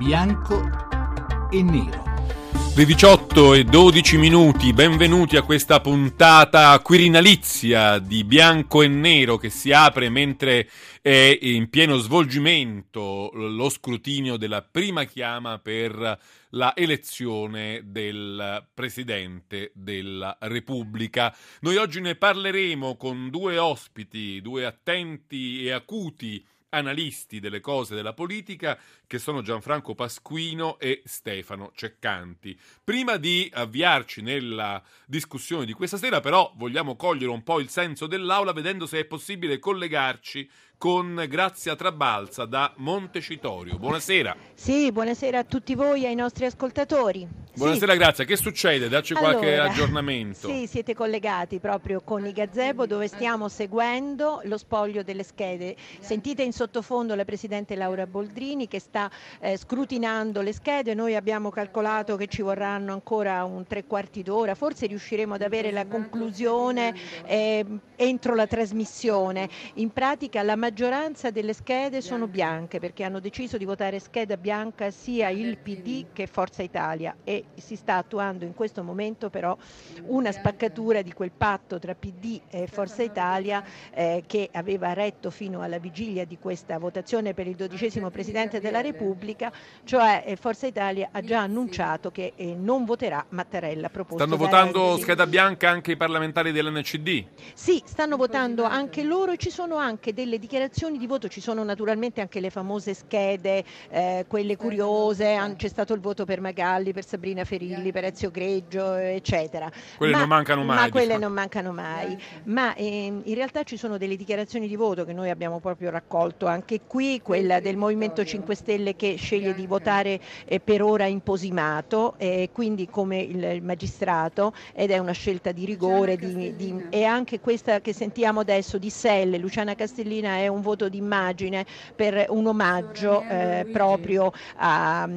bianco e nero. Le 18 e 12 minuti, benvenuti a questa puntata quirinalizia di bianco e nero che si apre mentre è in pieno svolgimento lo scrutinio della prima chiama per la elezione del Presidente della Repubblica. Noi oggi ne parleremo con due ospiti, due attenti e acuti analisti delle cose della politica che sono Gianfranco Pasquino e Stefano Ceccanti. Prima di avviarci nella discussione di questa sera, però, vogliamo cogliere un po' il senso dell'aula vedendo se è possibile collegarci con Grazia Trabalza da Montecitorio. Buonasera. Sì, buonasera a tutti voi e ai nostri ascoltatori. Buonasera sì. Grazia, che succede? Dacci allora, qualche aggiornamento. Sì, siete collegati proprio con i gazebo dove stiamo seguendo lo spoglio delle schede. Sentite in sottofondo la Presidente Laura Boldrini che sta eh, scrutinando le schede, noi abbiamo calcolato che ci vorranno ancora un tre quarti d'ora, forse riusciremo ad avere la conclusione eh, entro la trasmissione. In pratica la maggioranza delle schede sono bianche perché hanno deciso di votare scheda bianca sia il PD che Forza Italia. E si sta attuando in questo momento però una spaccatura di quel patto tra PD e Forza Italia eh, che aveva retto fino alla vigilia di questa votazione per il dodicesimo Presidente della Repubblica, cioè eh, Forza Italia ha già annunciato che eh, non voterà Mattarella proposto Stanno votando Renzi. scheda bianca anche i parlamentari dell'NCD? Sì, stanno votando anche loro e ci sono anche delle dichiarazioni di voto, ci sono naturalmente anche le famose schede, eh, quelle curiose, c'è stato il voto per Magalli, per Sabrina Ferilli, per Ezio Greggio, eccetera. Quelle ma, non mancano mai. Ma quelle diciamo. non mancano mai. Ma eh, in realtà ci sono delle dichiarazioni di voto che noi abbiamo proprio raccolto anche qui, quella del Movimento 5 Stelle che sceglie di votare eh, per ora imposimato, eh, quindi come il, il, magistrato, ed è una scelta di rigore di, di, e anche questa che sentiamo adesso di Selle, Luciana Castellina, è un voto d'immagine per un omaggio eh, proprio a, a,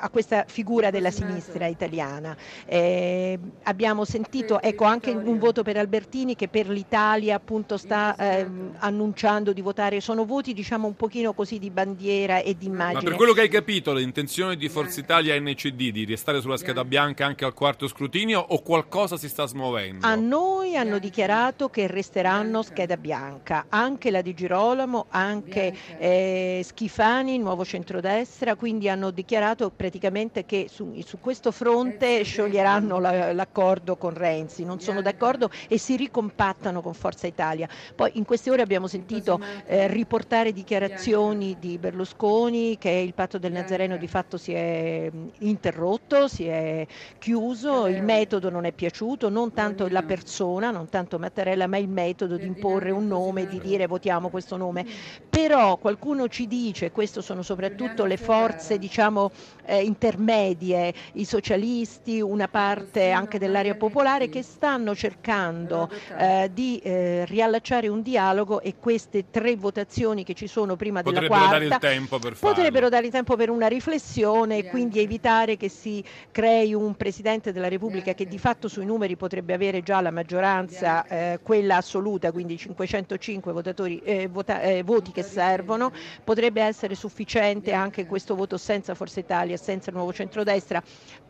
a, questa figura della sinistra italiana. Eh, abbiamo sentito ecco, anche un voto per Albertini che per l'Italia appunto sta eh, annunciando di votare, sono voti diciamo un pochino così di bandiera e di immagine. Ma per quello che hai capito, l'intenzione di Forza Italia e NCD di restare sulla scheda bianca anche al quarto scrutinio o qualcosa si sta smuovendo? A noi hanno dichiarato che resteranno scheda bianca, anche la di Girolamo, anche eh, Schifani, nuovo centrodestra, quindi hanno dichiarato praticamente che su, su questo fronte scioglieranno la, l'accordo con Renzi, non sono d'accordo e si ricompattano con Forza Italia. Poi in queste ore abbiamo sentito eh, riportare dichiarazioni di Berlusconi che il patto del Nazareno di fatto si è interrotto, si è chiuso, il metodo non è piaciuto, non tanto la persona, non tanto Mattarella, ma il metodo di imporre un nome, di dire votiamo questo nome. Però qualcuno ci dice, questo sono soprattutto le forze diciamo eh, intermedie, i socialisti, una parte anche dell'area popolare che stanno cercando eh, di eh, riallacciare un dialogo e queste tre votazioni che ci sono prima della quarta dare il tempo per potrebbero dare il tempo per una riflessione e quindi evitare che si crei un Presidente della Repubblica che di fatto sui numeri potrebbe avere già la maggioranza, eh, quella assoluta, quindi 505 votatori, eh, vota, eh, voti che servono, potrebbe essere sufficiente anche questo voto senza Forza Italia, senza il nuovo centrodestra,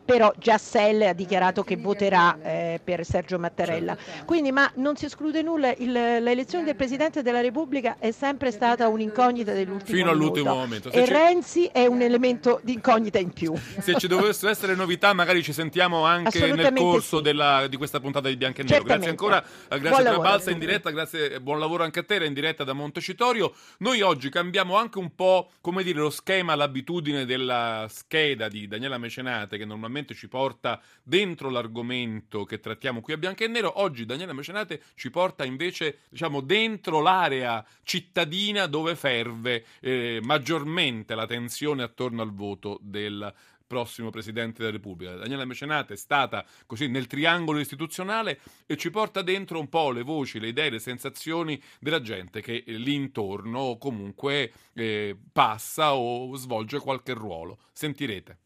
però già Selle ha dichiarato che voterà eh, per Sergio Mattarella. Certo. Quindi, ma non si esclude nulla, il, l'elezione del Presidente della Repubblica è sempre stata un'incognita dell'ultimo Fino all'ultimo momento. Se e ci... Renzi è un elemento di incognita in più. Se ci dovessero essere novità, magari ci sentiamo anche nel corso sì. della, di questa puntata di Bianco e Nero. Grazie ancora, a grazie per Balsa in diretta, grazie, buon lavoro anche a te, in diretta da Montecitorio. Noi oggi cambiamo anche un po', come dire, lo schema, l'abitudine della scheda di Daniela Mecenate, che normalmente ci porta dentro l'argomento che trattiamo qui a Bianco e Nero. Oggi Daniele Mecenate ci porta invece, diciamo, dentro l'area cittadina dove ferve eh, maggiormente la tensione attorno al voto del prossimo Presidente della Repubblica. Daniela Mecenate è stata così nel triangolo istituzionale e ci porta dentro un po' le voci, le idee, le sensazioni della gente che lì intorno comunque eh, passa o svolge qualche ruolo. Sentirete.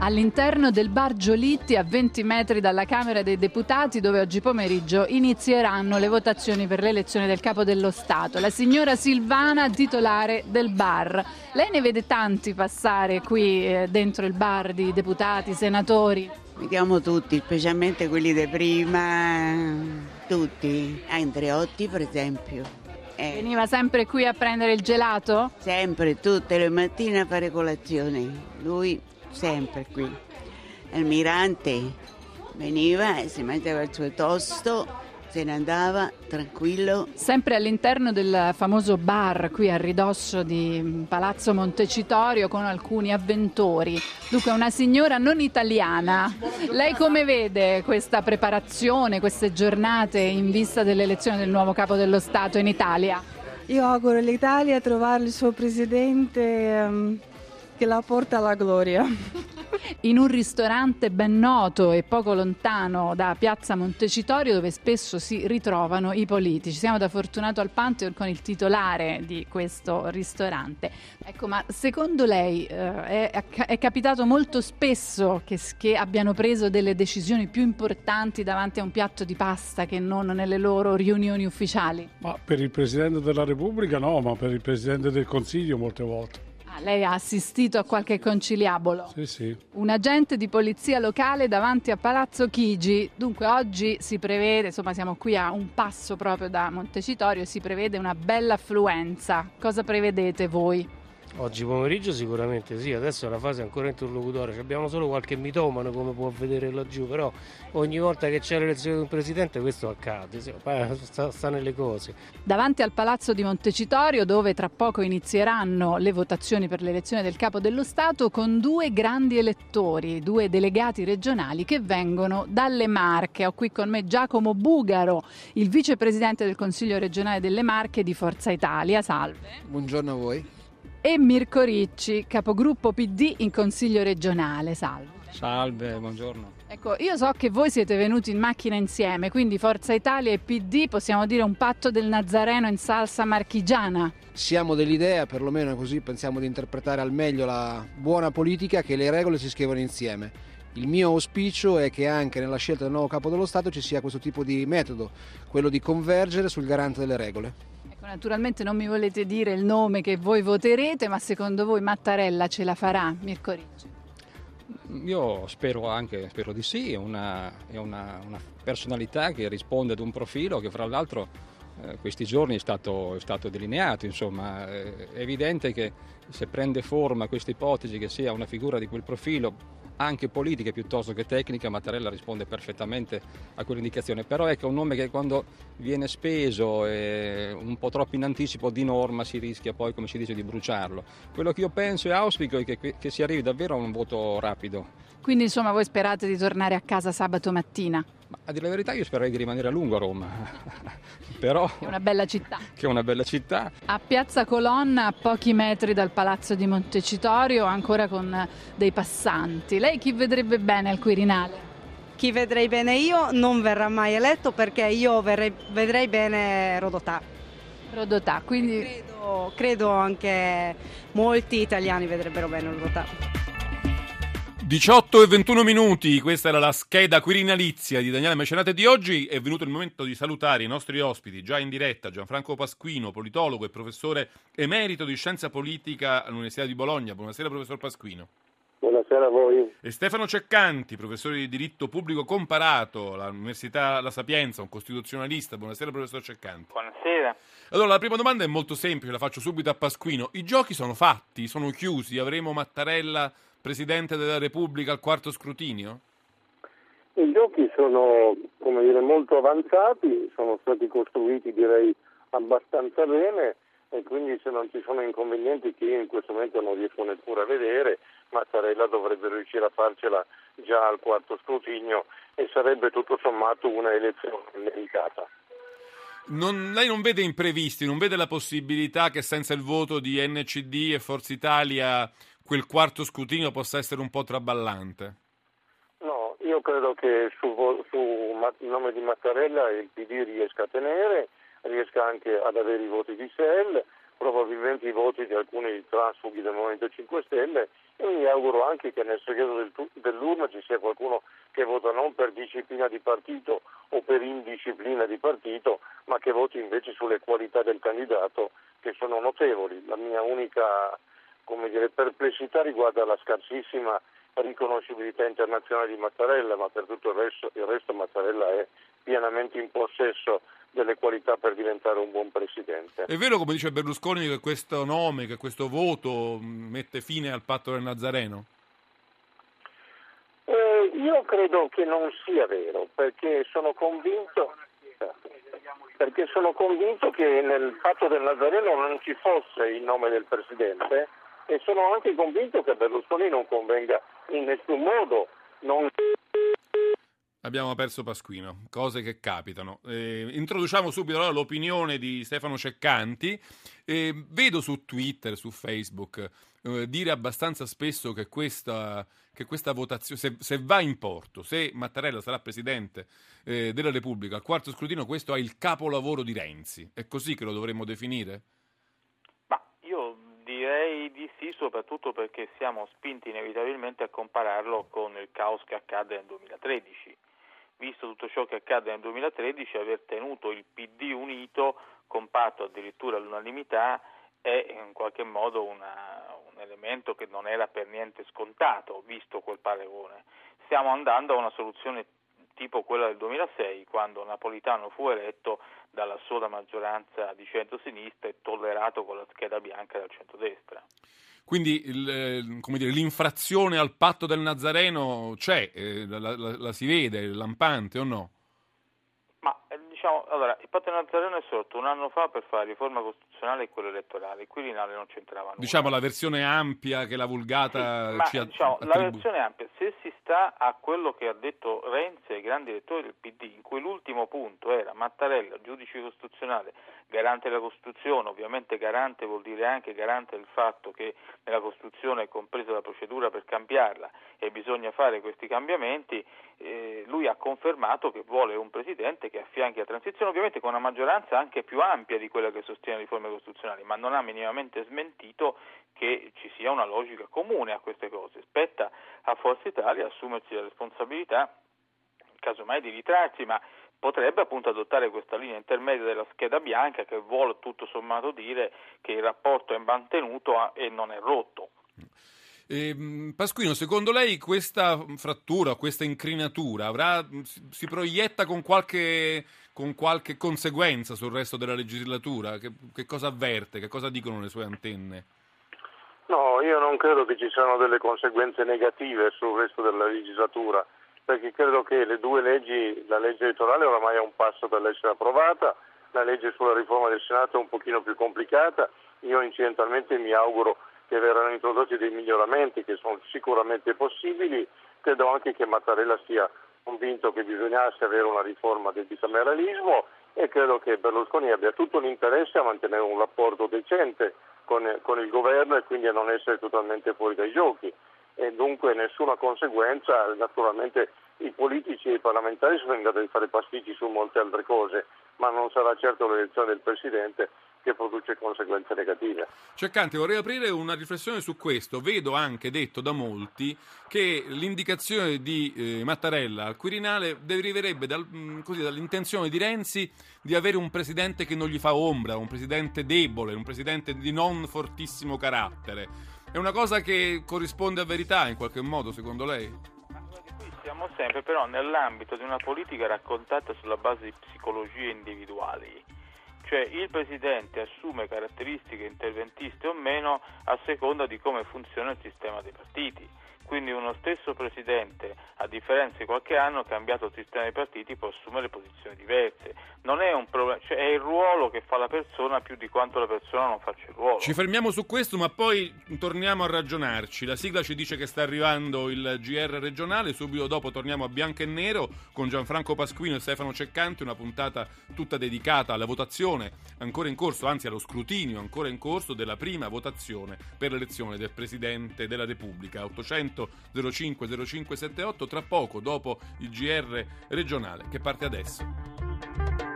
All'interno del bar Giolitti a 20 metri dalla Camera dei Deputati dove oggi pomeriggio inizieranno le votazioni per l'elezione del capo dello Stato. La signora Silvana, titolare del bar. Lei ne vede tanti passare qui eh, dentro il bar di deputati, senatori? Vediamo tutti, specialmente quelli di prima, tutti. Andreotti per esempio. Eh. Veniva sempre qui a prendere il gelato? Sempre, tutte le mattine a fare colazione. Lui sempre qui. Almirante veniva e si metteva il suo tosto se ne andava tranquillo. Sempre all'interno del famoso bar qui a ridosso di Palazzo Montecitorio con alcuni avventori. Dunque una signora non italiana. Lei come vede questa preparazione, queste giornate in vista dell'elezione del nuovo capo dello Stato in Italia? Io auguro all'Italia trovare il suo presidente um, che la porta alla gloria. In un ristorante ben noto e poco lontano da Piazza Montecitorio dove spesso si ritrovano i politici. Siamo da Fortunato al Pantheon con il titolare di questo ristorante. Ecco, ma secondo lei eh, è, è, capitato molto spesso che, che abbiano preso delle decisioni più importanti davanti a un piatto di pasta che non nelle loro riunioni ufficiali? Ma per il Presidente della Repubblica no, ma per il Presidente del Consiglio molte volte lei ha assistito a qualche conciliabolo? Sì, sì. Un agente di polizia locale davanti a Palazzo Chigi. Dunque oggi si prevede, insomma siamo qui a un passo proprio da Montecitorio, si prevede una bella affluenza. Cosa prevedete voi? Oggi pomeriggio sicuramente sì, adesso è una fase ancora interlocutoria, abbiamo solo qualche mitomano come può vedere laggiù, però ogni volta che c'è l'elezione di un presidente questo accade, sta, sta nelle cose. Davanti al palazzo di Montecitorio dove tra poco inizieranno le votazioni per l'elezione del capo dello Stato con due grandi elettori, due delegati regionali che vengono dalle Marche. Ho qui con me Giacomo Bugaro, il vicepresidente del Consiglio regionale delle Marche di Forza Italia. Salve. Buongiorno a voi e Mirko Ricci, capogruppo PD in Consiglio regionale. Salve. Salve, buongiorno. Ecco, io so che voi siete venuti in macchina insieme, quindi Forza Italia e PD possiamo dire un patto del Nazareno in salsa marchigiana. Siamo dell'idea, perlomeno così pensiamo di interpretare al meglio la buona politica, che le regole si scrivono insieme. Il mio auspicio è che anche nella scelta del nuovo capo dello Stato ci sia questo tipo di metodo, quello di convergere sul garante delle regole. Naturalmente non mi volete dire il nome che voi voterete, ma secondo voi Mattarella ce la farà, Mirko Ricci? Io spero anche, spero di sì, è una, è una, una personalità che risponde ad un profilo che fra l'altro eh, questi giorni è stato, è stato delineato, insomma è evidente che se prende forma questa ipotesi che sia una figura di quel profilo anche politica piuttosto che tecnica, Mattarella risponde perfettamente a quell'indicazione, però ecco un nome che quando viene speso un po' troppo in anticipo di norma si rischia poi, come si dice, di bruciarlo. Quello che io penso e auspico è che, che si arrivi davvero a un voto rapido. Quindi insomma voi sperate di tornare a casa sabato mattina? Ma a dire la verità io spererei di rimanere a lungo a Roma, però... È una bella città. Che è una bella città. A Piazza Colonna, a pochi metri dal Palazzo di Montecitorio, ancora con dei passanti. Lei chi vedrebbe bene al Quirinale? Chi vedrei bene io non verrà mai eletto perché io verrei, vedrei bene Rodotà. Rodotà, quindi... Credo, credo anche molti italiani vedrebbero bene Rodotà. 18 e 21 minuti, questa era la scheda quirinalizia di Daniele Mecenate di oggi. È venuto il momento di salutare i nostri ospiti, già in diretta, Gianfranco Pasquino, politologo e professore emerito di scienza politica all'Università di Bologna. Buonasera, professor Pasquino. Buonasera a voi. E Stefano Ceccanti, professore di diritto pubblico comparato all'Università La Sapienza, un costituzionalista. Buonasera, professor Ceccanti. Buonasera. Allora, la prima domanda è molto semplice, la faccio subito a Pasquino. I giochi sono fatti, sono chiusi, avremo Mattarella Presidente della Repubblica al quarto scrutinio? I giochi sono come dire, molto avanzati, sono stati costruiti direi abbastanza bene e quindi se non ci sono inconvenienti che io in questo momento non riesco neppure a vedere, Mattarella dovrebbe riuscire a farcela già al quarto scrutinio e sarebbe tutto sommato una elezione meritata. Non, lei non vede imprevisti, non vede la possibilità che senza il voto di NCD e Forza Italia quel quarto scrutinio possa essere un po' traballante? No, io credo che su, su nome di Mattarella il PD riesca a tenere, riesca anche ad avere i voti di SEL, probabilmente i voti di alcuni transfughi del Movimento 5 Stelle e mi auguro anche che nel segreto del, dell'urna ci sia qualcuno che vota non per disciplina di partito o per indisciplina di partito, ma che voti invece sulle qualità del candidato che sono notevoli. La mia unica dire, perplessità riguarda la scarsissima riconoscibilità internazionale di Mattarella, ma per tutto il resto, il resto Mattarella è pienamente in possesso delle qualità per diventare un buon presidente. È vero, come dice Berlusconi, che questo nome, che questo voto mette fine al patto del Nazareno? Eh, io credo che non sia vero, perché sono convinto, perché sono convinto che nel patto del Nazareno non ci fosse il nome del presidente e sono anche convinto che Berlusconi non convenga in nessun modo non Abbiamo perso Pasquino, cose che capitano. Eh, introduciamo subito allora l'opinione di Stefano Ceccanti. Eh, vedo su Twitter, su Facebook, eh, dire abbastanza spesso che questa, che questa votazione, se, se, va in porto, se Mattarella sarà presidente eh, della Repubblica al quarto scrutino, questo è il capolavoro di Renzi. È così che lo dovremmo definire? Ma io direi di soprattutto perché siamo spinti inevitabilmente a compararlo con il caos che accade nel 2013 visto tutto ciò che accade nel 2013, aver tenuto il PD unito, compatto addirittura all'unanimità, è in qualche modo una, un elemento che non era per niente scontato, visto quel paragone. Stiamo andando a una soluzione tipo quella del 2006, quando Napolitano fu eletto dalla sola maggioranza di centro-sinistra e tollerato con la scheda bianca dal centro-destra. Quindi il, eh, dire, l'infrazione al patto del Nazareno c'è, eh, la, la, la, si vede, lampante o no? Diciamo, allora, il patto Nazareno è sorto un anno fa per fare riforma costituzionale e quello elettorale, il Quirinale non c'entrava nulla. Diciamo la versione ampia che la vulgata sì, ci ha diciamo, La versione ampia, se si sta a quello che ha detto Renzi ai grandi elettori del PD, in cui l'ultimo punto era Mattarella, giudice costituzionale, garante della Costituzione, ovviamente garante vuol dire anche garante del fatto che nella Costituzione è compresa la procedura per cambiarla e bisogna fare questi cambiamenti, eh, lui ha confermato che vuole un Presidente che affianchi la transizione, ovviamente con una maggioranza anche più ampia di quella che sostiene le riforme costituzionali, ma non ha minimamente smentito che ci sia una logica comune a queste cose. Spetta a Forza Italia assumersi la responsabilità casomai di ritrarsi, ma potrebbe appunto adottare questa linea intermedia della scheda bianca che vuole tutto sommato dire che il rapporto è mantenuto e non è rotto. Eh, Pasquino, secondo lei questa frattura, questa incrinatura avrà, si proietta con qualche, con qualche, conseguenza sul resto della legislatura? Che, che cosa avverte? Che cosa dicono le sue antenne? No, io non credo che ci siano delle conseguenze negative sul resto della legislatura perché credo che le due leggi, la legge elettorale oramai è un passo per essere approvata, la legge sulla riforma del Senato è un pochino più complicata, io incidentalmente mi auguro che verranno introdotti dei miglioramenti che sono sicuramente possibili, credo anche che Mattarella sia convinto che bisognasse avere una riforma del bicameralismo e credo che Berlusconi abbia tutto l'interesse a mantenere un rapporto decente con, con il governo e quindi a non essere totalmente fuori dai giochi. E dunque nessuna conseguenza, naturalmente i politici e i parlamentari sono in grado di fare pasticci su molte altre cose, ma non sarà certo l'elezione del Presidente che produce conseguenze negative. Ceccante, vorrei aprire una riflessione su questo. Vedo anche detto da molti che l'indicazione di eh, Mattarella al Quirinale deriverebbe dal, mm, così, dall'intenzione di Renzi di avere un presidente che non gli fa ombra, un presidente debole, un presidente di non fortissimo carattere. È una cosa che corrisponde a verità in qualche modo, secondo lei? Siamo sempre però nell'ambito di una politica raccontata sulla base di psicologie individuali. Cioè il Presidente assume caratteristiche interventiste o meno a seconda di come funziona il sistema dei partiti quindi uno stesso presidente, a differenza di qualche anno, cambiato il sistema dei partiti, può assumere posizioni diverse. Non è un problema, cioè è il ruolo che fa la persona più di quanto la persona non faccia il ruolo. Ci fermiamo su questo, ma poi torniamo a ragionarci. La sigla ci dice che sta arrivando il GR regionale, subito dopo torniamo a bianco e nero con Gianfranco Pasquino e Stefano Ceccanti, una puntata tutta dedicata alla votazione ancora in corso, anzi allo scrutinio ancora in corso della prima votazione per l'elezione del Presidente della Repubblica. 800 800 050578 tra poco dopo il GR regionale che parte adesso.